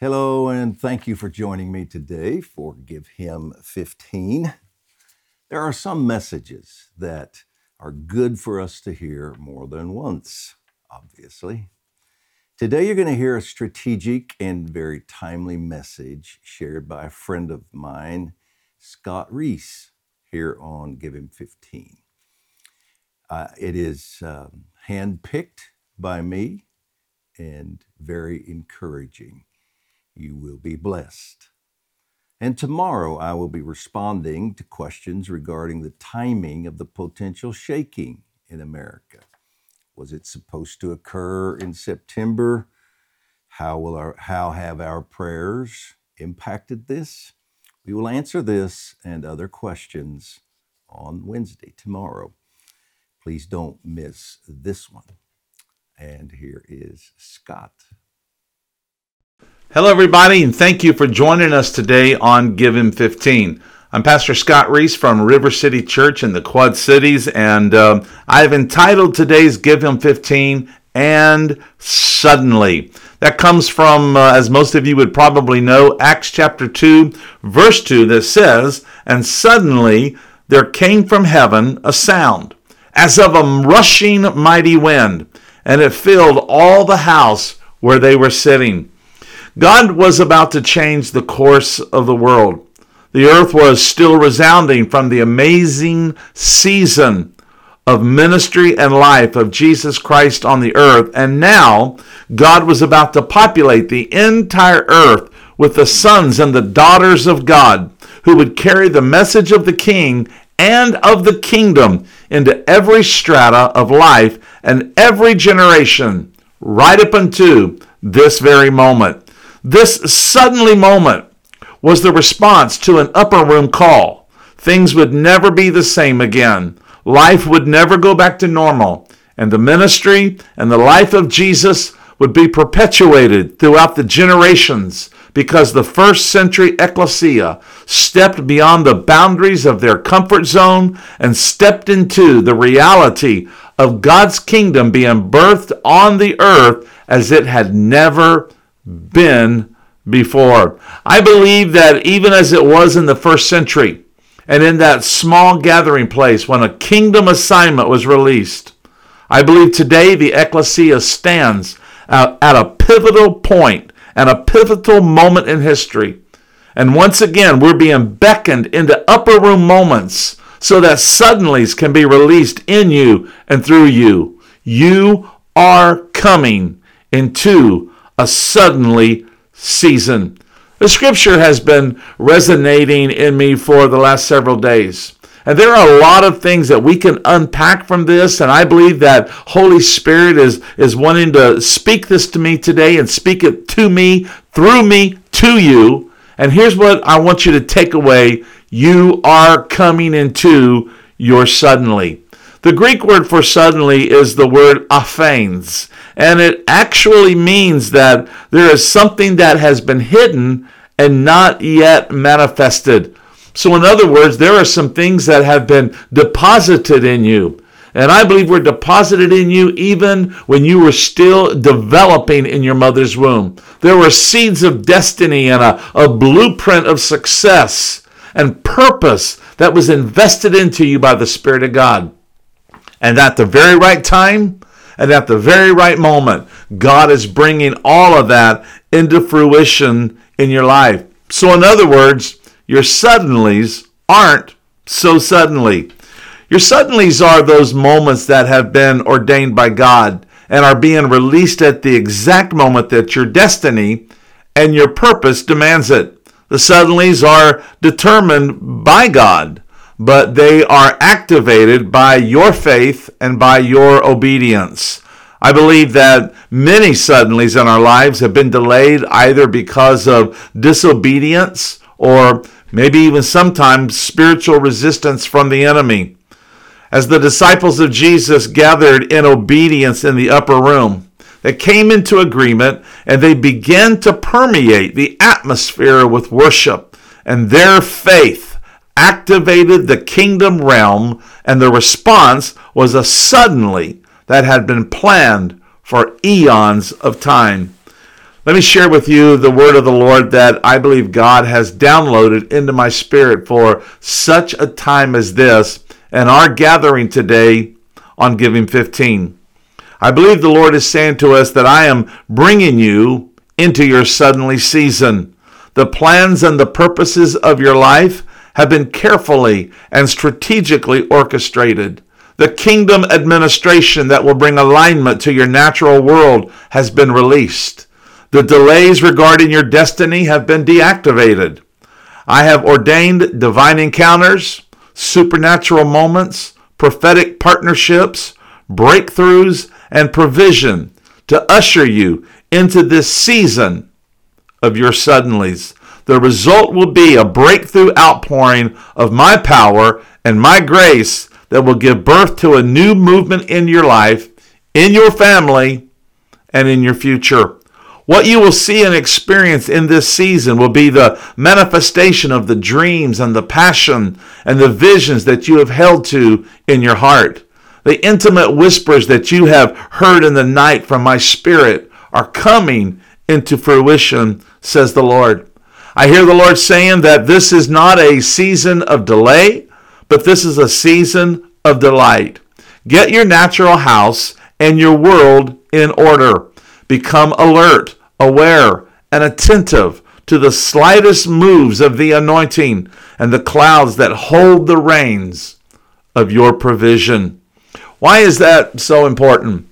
Hello, and thank you for joining me today for Give Him 15. There are some messages that are good for us to hear more than once, obviously. Today, you're going to hear a strategic and very timely message shared by a friend of mine, Scott Reese, here on Give Him 15. Uh, it is um, handpicked by me and very encouraging you will be blessed. And tomorrow I will be responding to questions regarding the timing of the potential shaking in America. Was it supposed to occur in September? How will our how have our prayers impacted this? We will answer this and other questions on Wednesday tomorrow. Please don't miss this one. And here is Scott. Hello, everybody, and thank you for joining us today on Give Him 15. I'm Pastor Scott Reese from River City Church in the Quad Cities, and um, I've entitled today's Give Him 15 and Suddenly. That comes from, uh, as most of you would probably know, Acts chapter 2, verse 2, that says, And suddenly there came from heaven a sound, as of a rushing mighty wind, and it filled all the house where they were sitting. God was about to change the course of the world. The earth was still resounding from the amazing season of ministry and life of Jesus Christ on the earth. And now God was about to populate the entire earth with the sons and the daughters of God who would carry the message of the King and of the kingdom into every strata of life and every generation, right up unto this very moment. This suddenly moment was the response to an upper room call. Things would never be the same again. Life would never go back to normal. And the ministry and the life of Jesus would be perpetuated throughout the generations because the first century ecclesia stepped beyond the boundaries of their comfort zone and stepped into the reality of God's kingdom being birthed on the earth as it had never been before. I believe that even as it was in the first century, and in that small gathering place when a kingdom assignment was released, I believe today the ecclesia stands at a pivotal point and a pivotal moment in history. And once again, we're being beckoned into upper room moments so that suddenlies can be released in you and through you. You are coming into a suddenly season. The scripture has been resonating in me for the last several days. And there are a lot of things that we can unpack from this. And I believe that Holy Spirit is, is wanting to speak this to me today and speak it to me, through me, to you. And here's what I want you to take away. You are coming into your suddenly. The Greek word for suddenly is the word aphanes, and it actually means that there is something that has been hidden and not yet manifested. So, in other words, there are some things that have been deposited in you. And I believe were deposited in you even when you were still developing in your mother's womb. There were seeds of destiny and a, a blueprint of success and purpose that was invested into you by the Spirit of God. And at the very right time and at the very right moment, God is bringing all of that into fruition in your life. So, in other words, your suddenlies aren't so suddenly. Your suddenlies are those moments that have been ordained by God and are being released at the exact moment that your destiny and your purpose demands it. The suddenlies are determined by God but they are activated by your faith and by your obedience. I believe that many suddenlies in our lives have been delayed either because of disobedience or maybe even sometimes spiritual resistance from the enemy. As the disciples of Jesus gathered in obedience in the upper room, they came into agreement and they began to permeate the atmosphere with worship and their faith activated the kingdom realm, and the response was a suddenly that had been planned for eons of time. Let me share with you the word of the Lord that I believe God has downloaded into my spirit for such a time as this and our gathering today on Give Him 15. I believe the Lord is saying to us that I am bringing you into your suddenly season. The plans and the purposes of your life have been carefully and strategically orchestrated. The kingdom administration that will bring alignment to your natural world has been released. The delays regarding your destiny have been deactivated. I have ordained divine encounters, supernatural moments, prophetic partnerships, breakthroughs, and provision to usher you into this season of your suddenlies. The result will be a breakthrough outpouring of my power and my grace that will give birth to a new movement in your life, in your family, and in your future. What you will see and experience in this season will be the manifestation of the dreams and the passion and the visions that you have held to in your heart. The intimate whispers that you have heard in the night from my spirit are coming into fruition, says the Lord. I hear the Lord saying that this is not a season of delay, but this is a season of delight. Get your natural house and your world in order. Become alert aware, and attentive to the slightest moves of the anointing and the clouds that hold the reins of your provision. Why is that so important?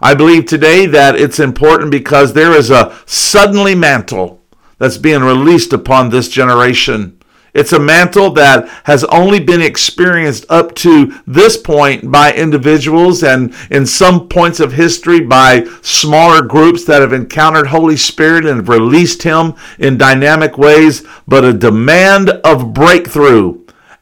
I believe today that it's important because there is a suddenly mantle that's being released upon this generation. It's a mantle that has only been experienced up to this point by individuals and in some points of history by smaller groups that have encountered Holy Spirit and have released Him in dynamic ways, but a demand of breakthrough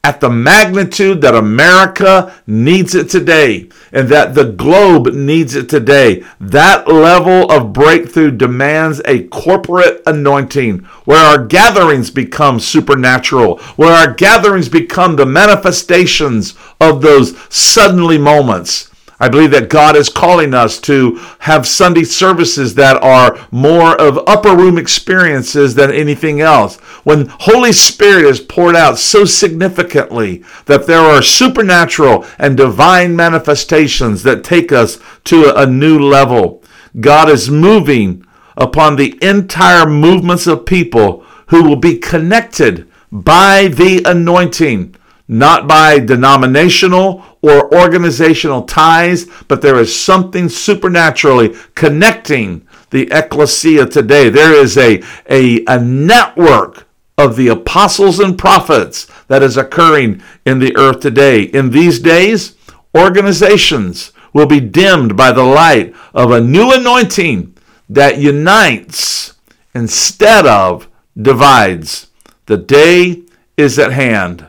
at the magnitude that America needs it today and that the globe needs it today. That level of breakthrough demands a corporate anointing where our gatherings become supernatural, where our gatherings become the manifestations of those suddenly moments I believe that God is calling us to have Sunday services that are more of upper room experiences than anything else. When Holy Spirit is poured out so significantly that there are supernatural and divine manifestations that take us to a new level. God is moving upon the entire movements of people who will be connected by the anointing not by denominational or organizational ties, but there is something supernaturally connecting the ecclesia today. There is a, a, a network of the apostles and prophets that is occurring in the earth today. In these days, organizations will be dimmed by the light of a new anointing that unites instead of divides. The day is at hand.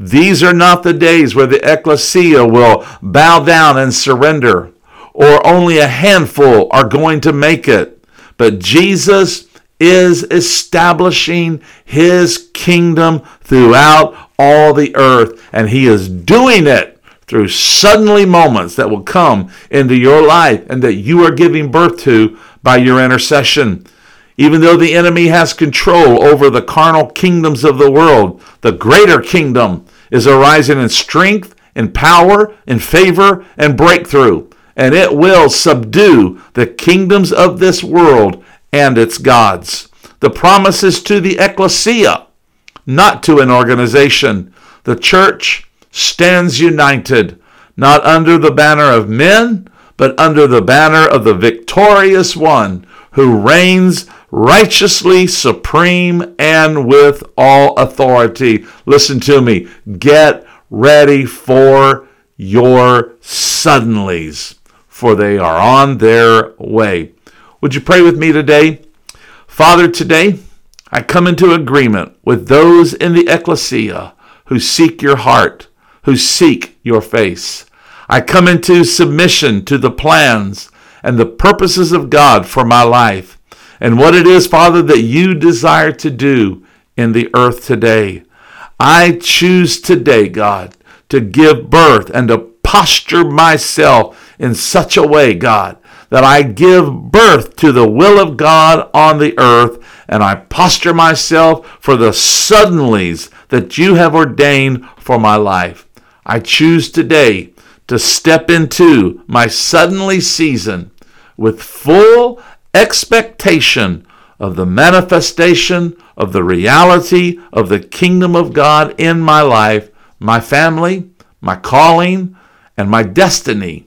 These are not the days where the ecclesia will bow down and surrender, or only a handful are going to make it. But Jesus is establishing his kingdom throughout all the earth, and he is doing it through suddenly moments that will come into your life and that you are giving birth to by your intercession. Even though the enemy has control over the carnal kingdoms of the world, the greater kingdom is arising in strength, in power, in favor, and breakthrough. And it will subdue the kingdoms of this world and its gods. The promise is to the ecclesia, not to an organization. The church stands united, not under the banner of men, but under the banner of the victorious one who reigns righteously, supreme, and with all authority. Listen to me. Get ready for your suddenlies, for they are on their way. Would you pray with me today? Father, today I come into agreement with those in the ecclesia who seek your heart, who seek your face. I come into submission to the plans and the purposes of God for my life and what it is, Father, that you desire to do in the earth today. I choose today, God, to give birth and to posture myself in such a way, God, that I give birth to the will of God on the earth, and I posture myself for the suddenlies that you have ordained for my life. I choose today to step into my suddenly season with full expectation of the manifestation of the reality of the kingdom of God in my life, my family, my calling, and my destiny.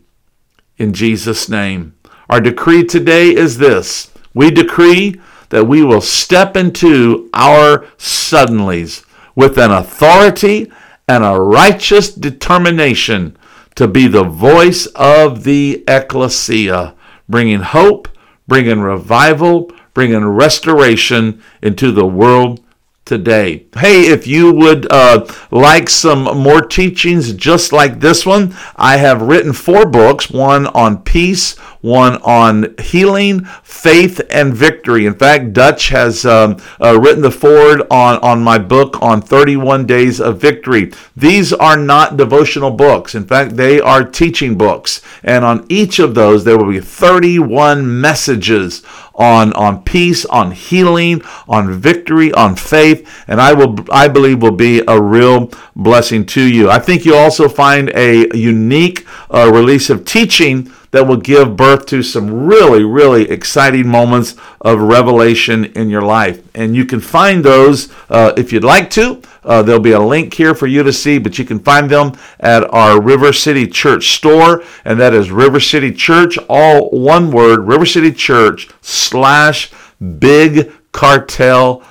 In Jesus' name. Our decree today is this we decree that we will step into our suddenlies with an authority and a righteous determination to be the voice of the ecclesia, bringing hope, bringing revival, bringing restoration into the world today. Hey, if you would uh, like some more teachings just like this one, I have written four books one on peace, one on healing, faith, and victory. In fact, Dutch has um, uh, written the forward on, on my book on 31 Days of Victory. These are not devotional books. In fact, they are teaching books. And on each of those, there will be 31 messages on, on peace, on healing, on victory, on faith, and I will I believe will be a real blessing to you. I think you'll also find a unique uh, release of teaching that will give birth to some really, really exciting moments of revelation in your life. And you can find those uh, if you'd like to. Uh, there'll be a link here for you to see, but you can find them at our River City Church store, and that is River City Church, all one word, River City Church slash big Cartel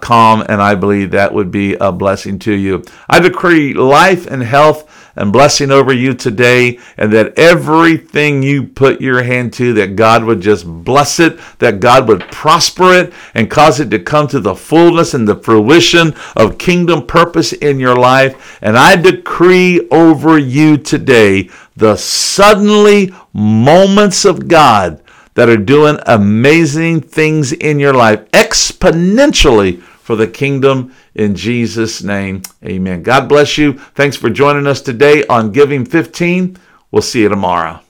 com and I believe that would be a blessing to you. I decree life and health and blessing over you today, and that everything you put your hand to, that God would just bless it, that God would prosper it, and cause it to come to the fullness and the fruition of kingdom purpose in your life. And I decree over you today the suddenly moments of God that are doing amazing things in your life exponentially for the kingdom in Jesus' name. Amen. God bless you. Thanks for joining us today on Give Him 15. We'll see you tomorrow.